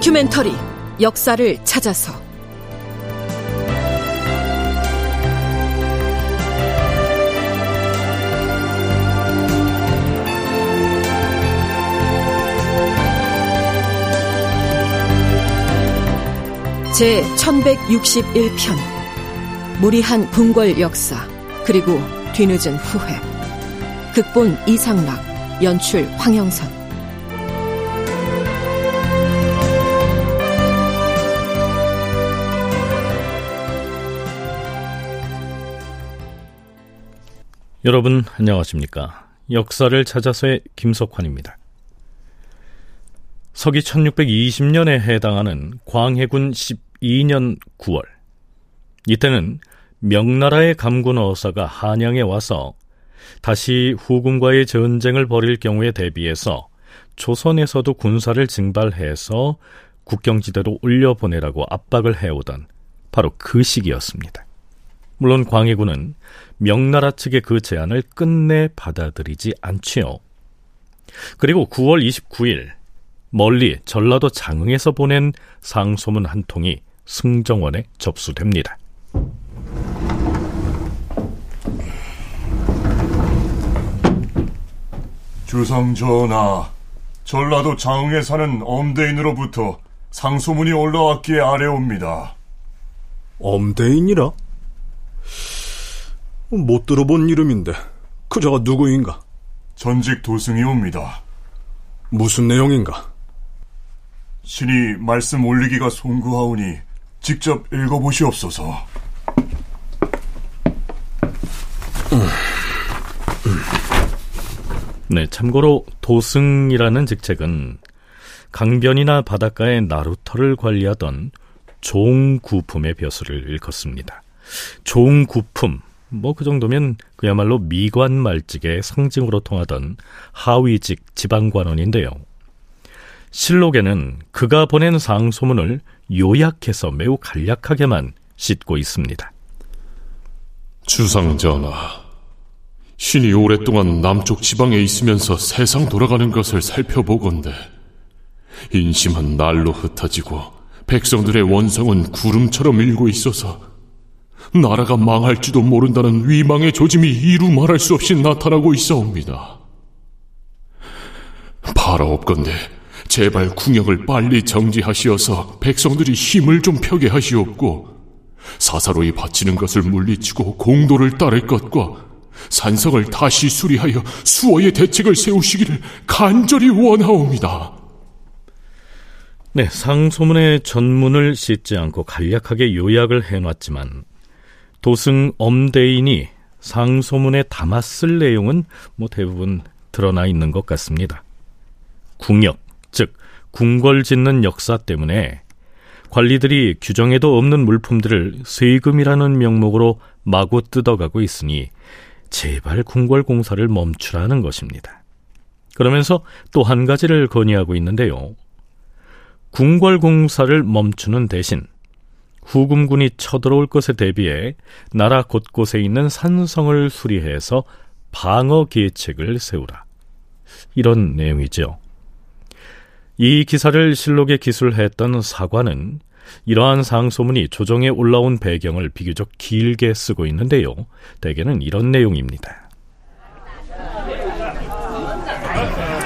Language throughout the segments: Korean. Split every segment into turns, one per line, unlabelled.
다큐멘터리 역사를 찾아서. 제 1161편 무리한 궁궐 역사 그리고 뒤늦은 후회. 극본 이상락 연출 황영선
여러분 안녕하십니까? 역사를 찾아서의 김석환입니다. 서기 1620년에 해당하는 광해군 12년 9월. 이때는 명나라의 감군 어사가 한양에 와서 다시 후군과의 전쟁을 벌일 경우에 대비해서 조선에서도 군사를 증발해서 국경지대로 올려보내라고 압박을 해오던 바로 그 시기였습니다. 물론 광해군은 명나라 측의 그 제안을 끝내 받아들이지 않지요. 그리고 9월 29일 멀리 전라도 장흥에서 보낸 상소문 한 통이 승정원에 접수됩니다.
주상 전하, 전라도 장흥에 사는 엄대인으로부터 상소문이 올라왔기에 아래옵니다.
엄대인이라? 못 들어본 이름인데 그자가 누구인가?
전직 도승이옵니다.
무슨 내용인가?
신이 말씀 올리기가 송구하오니 직접 읽어보시옵소서.
네, 참고로 도승이라는 직책은 강변이나 바닷가의 나루터를 관리하던 종구품의 벼슬을 일컫습니다. 종구품, 뭐 그 정도면 그야말로 미관 말직의 상징으로 통하던 하위직 지방관원인데요. 실록에는 그가 보낸 상소문을 요약해서 매우 간략하게만 싣고 있습니다.
주상 전하, 신이 오랫동안 남쪽 지방에 있으면서 세상 돌아가는 것을 살펴보건대 인심은 날로 흩어지고 백성들의 원성은 구름처럼 일고 있어서 나라가 망할지도 모른다는 위망의 조짐이 이루 말할 수 없이 나타나고 있사옵니다. 바라옵건대 제발 궁역을 빨리 정지하시어서 백성들이 힘을 좀 펴게 하시옵고 사사로이 바치는 것을 물리치고 공도를 따를 것과 산성을 다시 수리하여 수어의 대책을 세우시기를 간절히 원하옵니다.
네, 상소문의 전문을 씻지 않고 간략하게 요약을 해놨지만 도승 엄대인이 상소문에 담았을 내용은 뭐 대부분 드러나 있는 것 같습니다. 궁역, 즉 궁궐 짓는 역사 때문에 관리들이 규정에도 없는 물품들을 세금이라는 명목으로 마구 뜯어가고 있으니 제발 궁궐 공사를 멈추라는 것입니다. 그러면서 또 한 가지를 건의하고 있는데요. 궁궐 공사를 멈추는 대신 후금군이 쳐들어올 것에 대비해 나라 곳곳에 있는 산성을 수리해서 방어 계책을 세우라. 이런 내용이죠. 이 기사를 실록에 기술했던 사관은 이러한 상소문이 조정에 올라온 배경을 비교적 길게 쓰고 있는데요. 대개는 이런 내용입니다.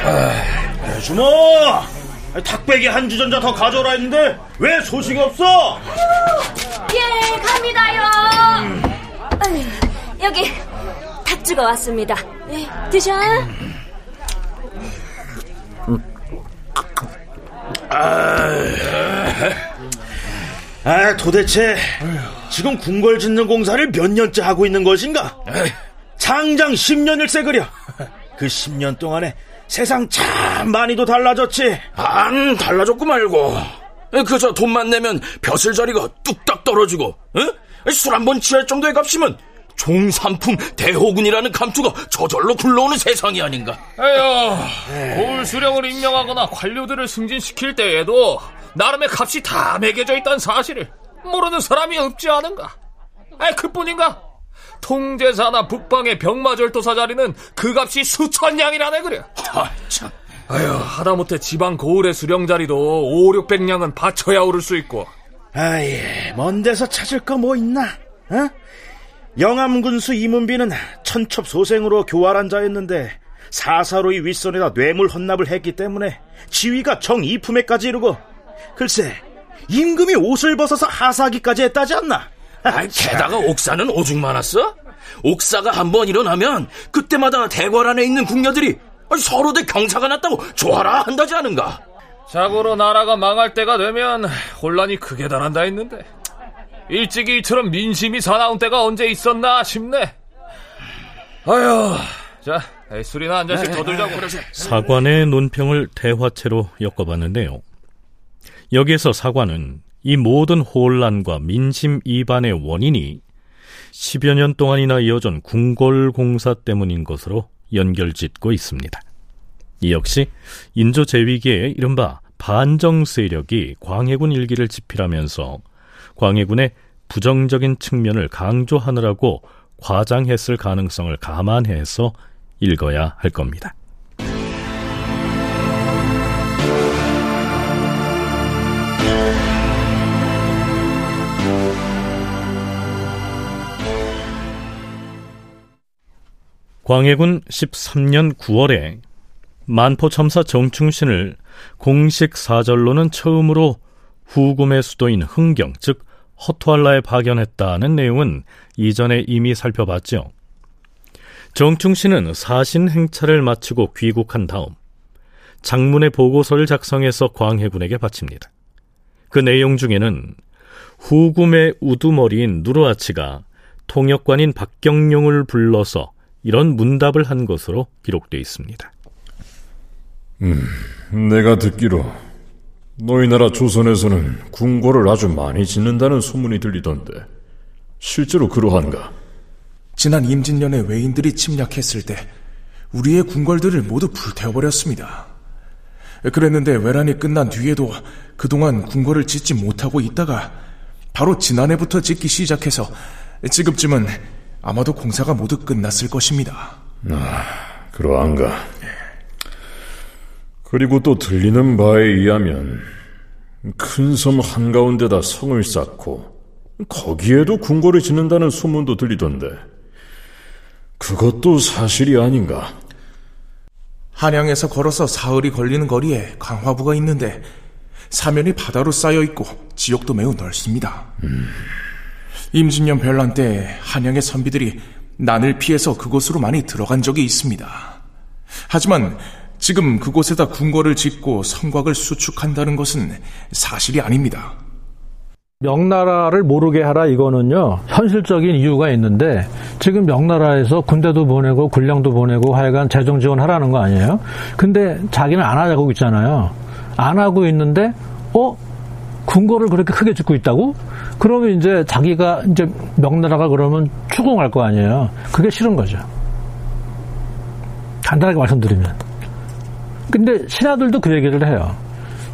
아, 주모! 닭배기 한 주전자 더 가져오라 했는데 왜 소식이 없어?
예, 갑니다요. 아유, 여기 닭주가 왔습니다. 네, 드셔.
아, 도대체 지금 궁궐 짓는 공사를 몇 년째 하고 있는 것인가? 장장 10년일세 그려. 그 10년 동안에 세상 참 많이도 달라졌지.
안 달라졌고 말고. 그저 돈만 내면 벼슬 자리가 뚝딱 떨어지고, 술 한 번 취할 정도의 값이면 종산품 대호군이라는 감투가 저절로 굴러오는 세상이 아닌가.
에휴, 고을 수령을 임명하거나 관료들을 승진시킬 때에도 나름의 값이 다 매겨져 있다는 사실을 모르는 사람이 없지 않은가. 아, 그뿐인가? 통제사나 북방의 병마절도사 자리는 그 값이 수천 냥이라네 그래.
아, 참.
아휴, 하다못해 지방 고을의 수령 자리도 5, 600냥은 바쳐야 오를 수 있고.
아이, 먼 데서 찾을 거 뭐 있나? 어? 영암군수 이문비는 천첩소생으로 교활한 자였는데 사사로이 윗선에다 뇌물 헌납을 했기 때문에 지위가 정이품에까지 이르고 글쎄 임금이 옷을 벗어서 하사하기까지 했다지 않나?
아이, 게다가 옥사는 오죽 많았어? 옥사가 한 번 일어나면 그때마다 대궐 안에 있는 궁녀들이 서로들 경사가 났다고 좋아라 한다지 않은가?
자고로 나라가 망할 때가 되면 혼란이 크게 달한다 했는데 일찍이 이처럼 민심이 사나운 때가 언제 있었나 싶네. 아휴, 자 술이나 한 잔씩 더 들자고 그러지.
사관의 논평을 대화체로 엮어봤는데요. 여기에서 사관은 이 모든 혼란과 민심 이반의 원인이 10여 년 동안이나 이어진 궁궐 공사 때문인 것으로 연결짓고 있습니다. 이 역시 인조 제위기에 이른바 반정 세력이 광해군 일기를 집필하면서 광해군의 부정적인 측면을 강조하느라고 과장했을 가능성을 감안해서 읽어야 할 겁니다. 광해군 13년 9월에 만포첨사 정충신을 공식 사절로는 처음으로 후금의 수도인 흥경, 즉 허투알라에 파견했다는 내용은 이전에 이미 살펴봤죠. 정충신은 사신 행차를 마치고 귀국한 다음 장문의 보고서를 작성해서 광해군에게 바칩니다. 그 내용 중에는 후금의 우두머리인 누르아치가 통역관인 박경룡을 불러서 이런 문답을 한 것으로 기록되어 있습니다.
음, 내가 듣기로 너희 나라 조선에서는 궁궐을 아주 많이 짓는다는 소문이 들리던데 실제로 그러한가?
지난 임진년에 외인들이 침략했을 때 우리의 궁궐들을 모두 불태워버렸습니다. 그랬는데 외란이 끝난 뒤에도 그동안 궁궐을 짓지 못하고 있다가 바로 지난해부터 짓기 시작해서 지금쯤은 아마도 공사가 모두 끝났을 것입니다.
아, 그러한가. 그리고 또 들리는 바에 의하면 큰 섬 한가운데다 성을 쌓고 거기에도 궁궐을 짓는다는 소문도 들리던데 그것도 사실이 아닌가?
한양에서 걸어서 사흘이 걸리는 거리에 강화부가 있는데 사면이 바다로 쌓여 있고 지역도 매우 넓습니다. 음. 임진년 별난 때 한양의 선비들이 난을 피해서 그곳으로 많이 들어간 적이 있습니다. 하지만 지금 그곳에다 궁궐을 짓고 성곽을 수축한다는 것은 사실이 아닙니다.
명나라를 모르게 하라 이거는요 현실적인 이유가 있는데 지금 명나라에서 군대도 보내고 군량도 보내고 하여간 재정 지원하라는 거 아니에요? 근데 자기는 안 하자고 있잖아요. 안 하고 있는데 어 궁궐을 그렇게 크게 짓고 있다고? 그러면 이제 자기가 이제 명나라가 그러면 추궁할 거 아니에요. 그게 싫은 거죠. 간단하게 말씀드리면. 근데 신하들도 그 얘기를 해요.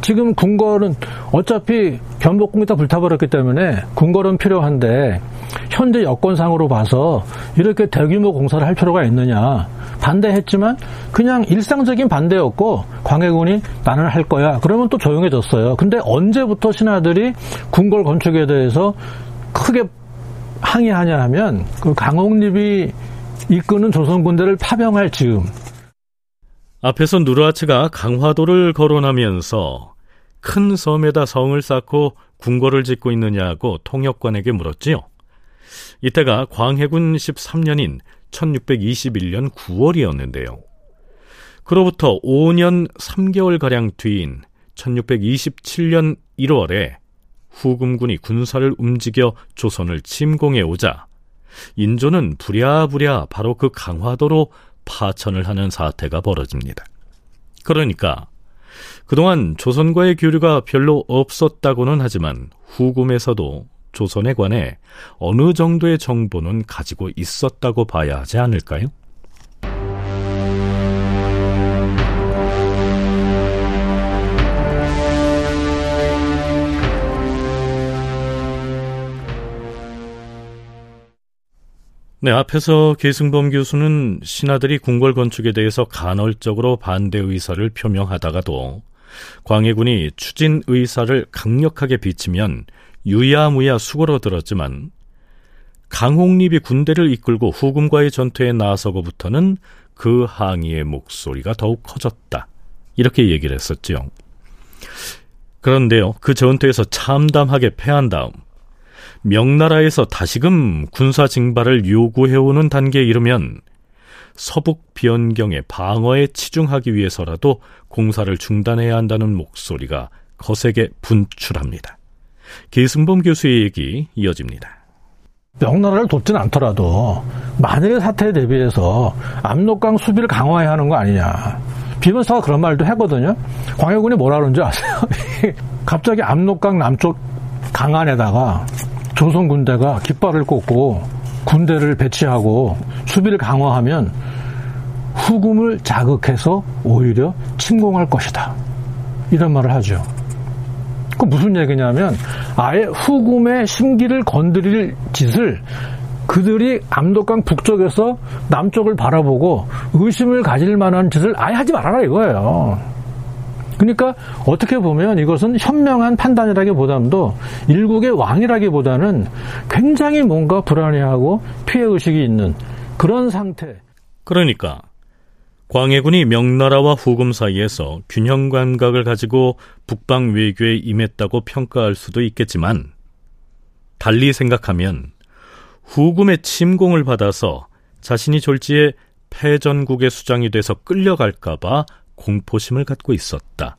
지금 궁궐은 어차피 변복궁이 다 불타버렸기 때문에 궁궐은 필요한데 현재 여건상으로 봐서 이렇게 대규모 공사를 할 필요가 있느냐 반대했지만 그냥 일상적인 반대였고 광해군이 나는 할 거야. 그러면 또 조용해졌어요. 근데 언제부터 신하들이 궁궐 건축에 대해서 크게 항의하냐 하면 그 강홍립이 이끄는 조선 군대를 파병할 즈음.
앞에서 누르하츠가 강화도를 거론하면서 큰 섬에다 성을 쌓고 궁궐을 짓고 있느냐고 통역관에게 물었지요. 이때가 광해군 13년인 1621년 9월이었는데요. 그로부터 5년 3개월가량 뒤인 1627년 1월에 후금군이 군사를 움직여 조선을 침공해 오자 인조는 부랴부랴 바로 그 강화도로 파천을 하는 사태가 벌어집니다. 그러니까 그동안 조선과의 교류가 별로 없었다고는 하지만 후금에서도 조선에 관해 어느 정도의 정보는 가지고 있었다고 봐야 하지 않을까요? 네, 앞에서 계승범 교수는 신하들이 궁궐 건축에 대해서 간헐적으로 반대 의사를 표명하다가도 광해군이 추진 의사를 강력하게 비치면 유야무야 수그러들었지만 강홍립이 군대를 이끌고 후금과의 전투에 나서고부터는 그 항의의 목소리가 더욱 커졌다. 이렇게 얘기를 했었지요. 그런데요, 그 전투에서 참담하게 패한 다음 명나라에서 다시금 군사 징발을 요구해오는 단계에 이르면 서북 변경의 방어에 치중하기 위해서라도 공사를 중단해야 한다는 목소리가 거세게 분출합니다. 계승범 교수의 얘기 이어집니다.
명나라를 돕진 않더라도 만일의 사태에 대비해서 압록강 수비를 강화해야 하는 거 아니냐. 비변사가 그런 말도 했거든요. 광해군이 뭐라 그런지 아세요? 갑자기 압록강 남쪽 강안에다가 조선 군대가 깃발을 꽂고 군대를 배치하고 수비를 강화하면 후금을 자극해서 오히려 침공할 것이다. 이런 말을 하죠. 그 무슨 얘기냐면 아예 후금의 심기를 건드릴 짓을 그들이 암독강 북쪽에서 남쪽을 바라보고 의심을 가질 만한 짓을 아예 하지 말아라 이거예요. 그러니까 어떻게 보면 이것은 현명한 판단이라기보다도 일국의 왕이라기보다는 굉장히 뭔가 불안해하고 피해 의식이 있는 그런 상태.
그러니까 광해군이 명나라와 후금 사이에서 균형 감각을 가지고 북방 외교에 임했다고 평가할 수도 있겠지만 달리 생각하면 후금의 침공을 받아서 자신이 졸지에 패전국의 수장이 돼서 끌려갈까봐 공포심을 갖고 있었다.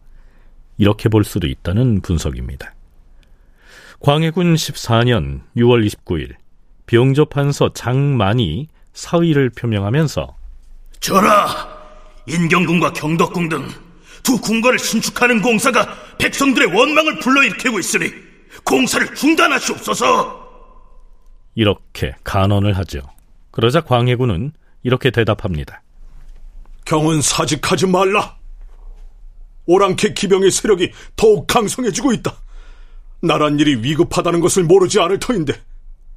이렇게 볼 수도 있다는 분석입니다. 광해군 14년 6월 29일 병조판서 장만이 사의를 표명하면서
전하, 인경군과 경덕궁 등 두 궁궐을 신축하는 공사가 백성들의 원망을 불러일으키고 있으니 공사를 중단하시옵소서.
이렇게 간언을 하죠. 그러자 광해군은 이렇게 대답합니다.
경은 사직하지 말라. 오랑캐 기병의 세력이 더욱 강성해지고 있다. 나란 일이 위급하다는 것을 모르지 않을 터인데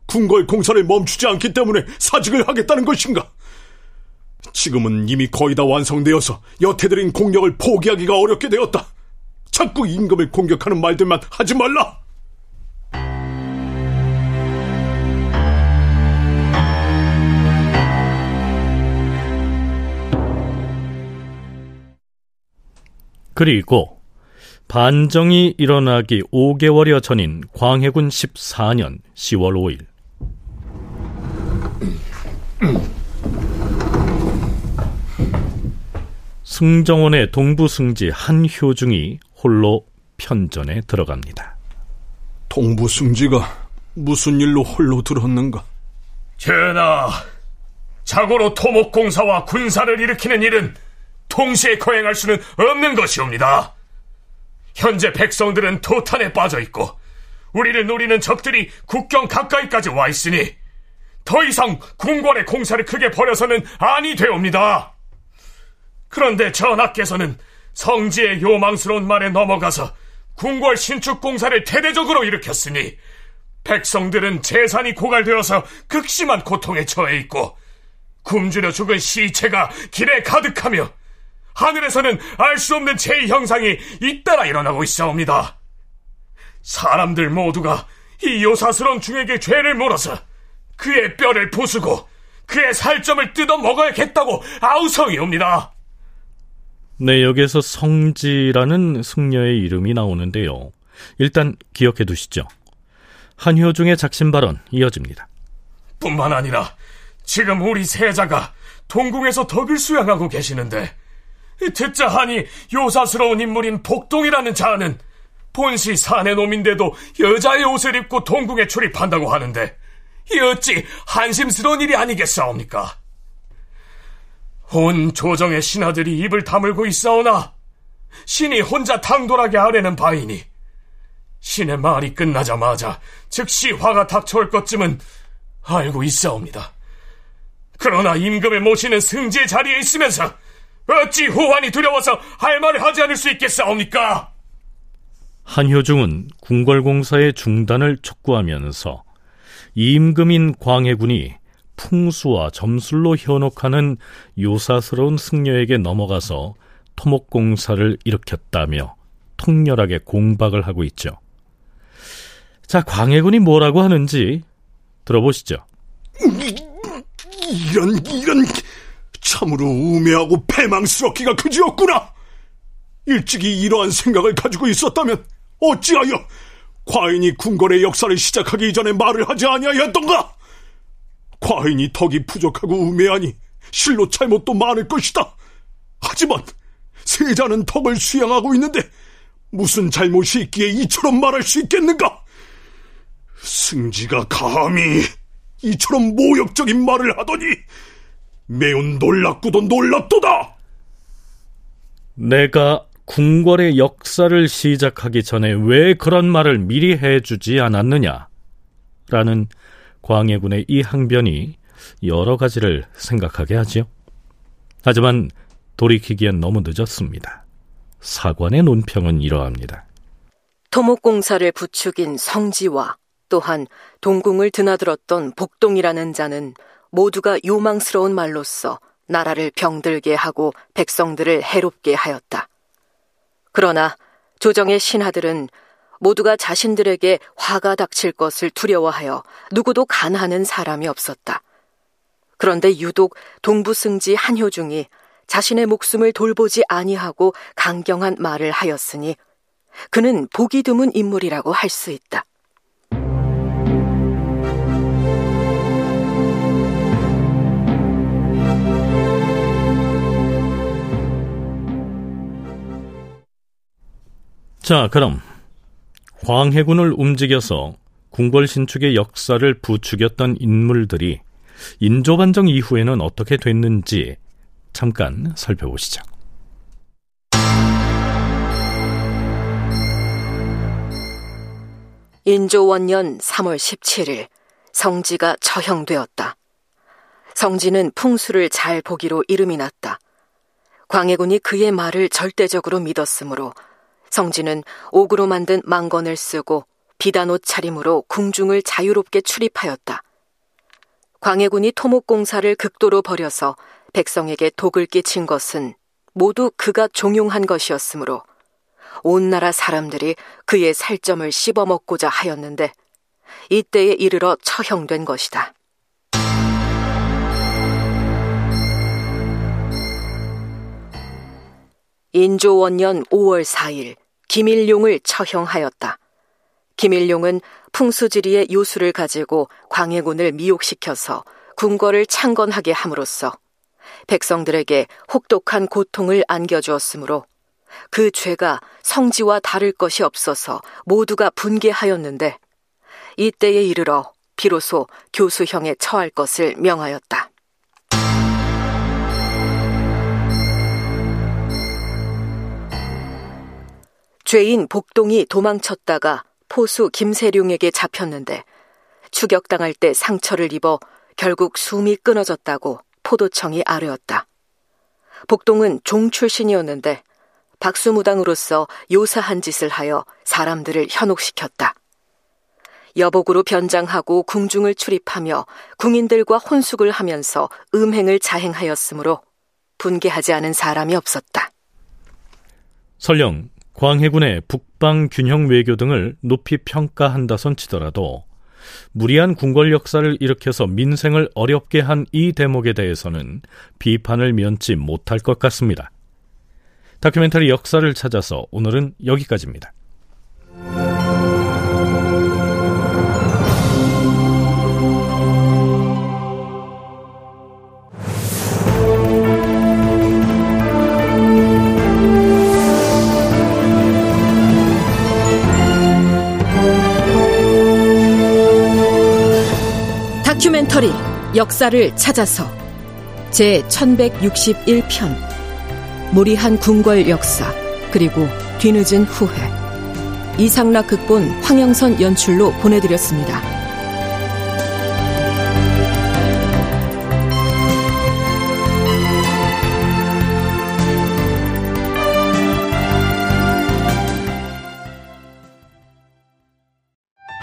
궁궐 공사를 멈추지 않기 때문에 사직을 하겠다는 것인가? 지금은 이미 거의 다 완성되어서 여태 들인 공력을 포기하기가 어렵게 되었다. 자꾸 임금을 공격하는 말들만 하지 말라.
그리고 반정이 일어나기 5개월여 전인 광해군 14년 10월 5일 승정원의 동부 승지 한효중이 홀로 편전에 들어갑니다.
동부 승지가 무슨 일로 홀로 들었는가?
전하, 자고로 토목공사와 군사를 일으키는 일은 동시에 거행할 수는 없는 것이옵니다. 현재 백성들은 도탄에 빠져 있고 우리를 노리는 적들이 국경 가까이까지 와 있으니 더 이상 궁궐의 공사를 크게 벌여서는 아니 되옵니다. 그런데 전하께서는 성지의 요망스러운 말에 넘어가서 궁궐 신축 공사를 대대적으로 일으켰으니 백성들은 재산이 고갈되어서 극심한 고통에 처해 있고 굶주려 죽은 시체가 길에 가득하며 하늘에서는 알 수 없는 제 형상이 잇따라 일어나고 있사옵니다. 사람들 모두가 이 요사스러운 중에게 죄를 물어서 그의 뼈를 부수고 그의 살점을 뜯어 먹어야겠다고 아우성이옵니다.
네, 여기에서 성지라는 승려의 이름이 나오는데요. 일단 기억해 두시죠. 한효중의 작심 발언 이어집니다.
뿐만 아니라 지금 우리 세자가 동궁에서 덕을 수양하고 계시는데 듣자 하니 요사스러운 인물인 복동이라는 자는 본시 사내 놈인데도 여자의 옷을 입고 동궁에 출입한다고 하는데 이 어찌 한심스러운 일이 아니겠사옵니까? 온 조정의 신하들이 입을 다물고 있사오나 신이 혼자 당돌하게 아뢰는 바이니 신의 말이 끝나자마자 즉시 화가 닥쳐올 것쯤은 알고 있사옵니다. 그러나 임금을 모시는 승지의 자리에 있으면서 어찌 후환이 두려워서 할 말을 하지 않을 수 있겠사옵니까?
한효중은 궁궐공사의 중단을 촉구하면서 임금인 광해군이 풍수와 점술로 현혹하는 요사스러운 승려에게 넘어가서 토목공사를 일으켰다며 통렬하게 공박을 하고 있죠. 자, 광해군이 뭐라고 하는지 들어보시죠.
이런, 이런, 참으로 우매하고 패망스럽기가 그지였구나! 일찍이 이러한 생각을 가지고 있었다면 어찌하여 과인이 궁궐의 역사를 시작하기 이전에 말을 하지 아니하였던가? 과인이 덕이 부족하고 우매하니 실로 잘못도 많을 것이다. 하지만 세자는 덕을 수양하고 있는데 무슨 잘못이 있기에 이처럼 말할 수 있겠는가? 승지가 감히 이처럼 모욕적인 말을 하더니 매우 놀랍고도 놀랍도다.
내가 궁궐의 역사를 시작하기 전에 왜 그런 말을 미리 해주지 않았느냐? 라는 광해군의 이 항변이 여러 가지를 생각하게 하지요. 하지만 돌이키기엔 너무 늦었습니다. 사관의 논평은 이러합니다.
토목공사를 부추긴 성지와 또한 동궁을 드나들었던 복동이라는 자는 모두가 요망스러운 말로써 나라를 병들게 하고 백성들을 해롭게 하였다. 그러나 조정의 신하들은 모두가 자신들에게 화가 닥칠 것을 두려워하여 누구도 간하는 사람이 없었다. 그런데 유독 동부승지 한효중이 자신의 목숨을 돌보지 아니하고 강경한 말을 하였으니 그는 보기 드문 인물이라고 할 수 있다.
자, 그럼 광해군을 움직여서 궁궐 신축의 역사를 부추겼던 인물들이 인조반정 이후에는 어떻게 됐는지 잠깐 살펴보시죠.
인조원년 3월 17일 성지가 처형되었다. 성지는 풍수를 잘 보기로 이름이 났다. 광해군이 그의 말을 절대적으로 믿었으므로 성지는 옥으로 만든 망건을 쓰고 비단옷 차림으로 궁중을 자유롭게 출입하였다. 광해군이 토목공사를 극도로 버려서 백성에게 독을 끼친 것은 모두 그가 종용한 것이었으므로 온 나라 사람들이 그의 살점을 씹어먹고자 하였는데 이때에 이르러 처형된 것이다. 인조원년 5월 4일 김일용을 처형하였다. 김일용은 풍수지리의 요술을 가지고 광해군을 미혹시켜서 궁궐을 창건하게 함으로써 백성들에게 혹독한 고통을 안겨주었으므로 그 죄가 성지와 다를 것이 없어서 모두가 분개하였는데 이때에 이르러 비로소 교수형에 처할 것을 명하였다. 죄인 복동이 도망쳤다가 포수 김세룡에게 잡혔는데 추격당할 때 상처를 입어 결국 숨이 끊어졌다고 포도청이 아뢰었다. 복동은 종 출신이었는데 박수무당으로서 요사한 짓을 하여 사람들을 현혹시켰다. 여복으로 변장하고 궁중을 출입하며 궁인들과 혼숙을 하면서 음행을 자행하였으므로 분개하지 않은 사람이 없었다.
설령 광해군의 북방 균형 외교 등을 높이 평가한다선 치더라도 무리한 궁궐 역사를 일으켜서 민생을 어렵게 한 이 대목에 대해서는 비판을 면치 못할 것 같습니다. 다큐멘터리 역사를 찾아서 오늘은 여기까지입니다.
역사를 찾아서 제 1161편 무리한 궁궐 역사 그리고 뒤늦은 후회 이상락 극본 황영선 연출로 보내드렸습니다.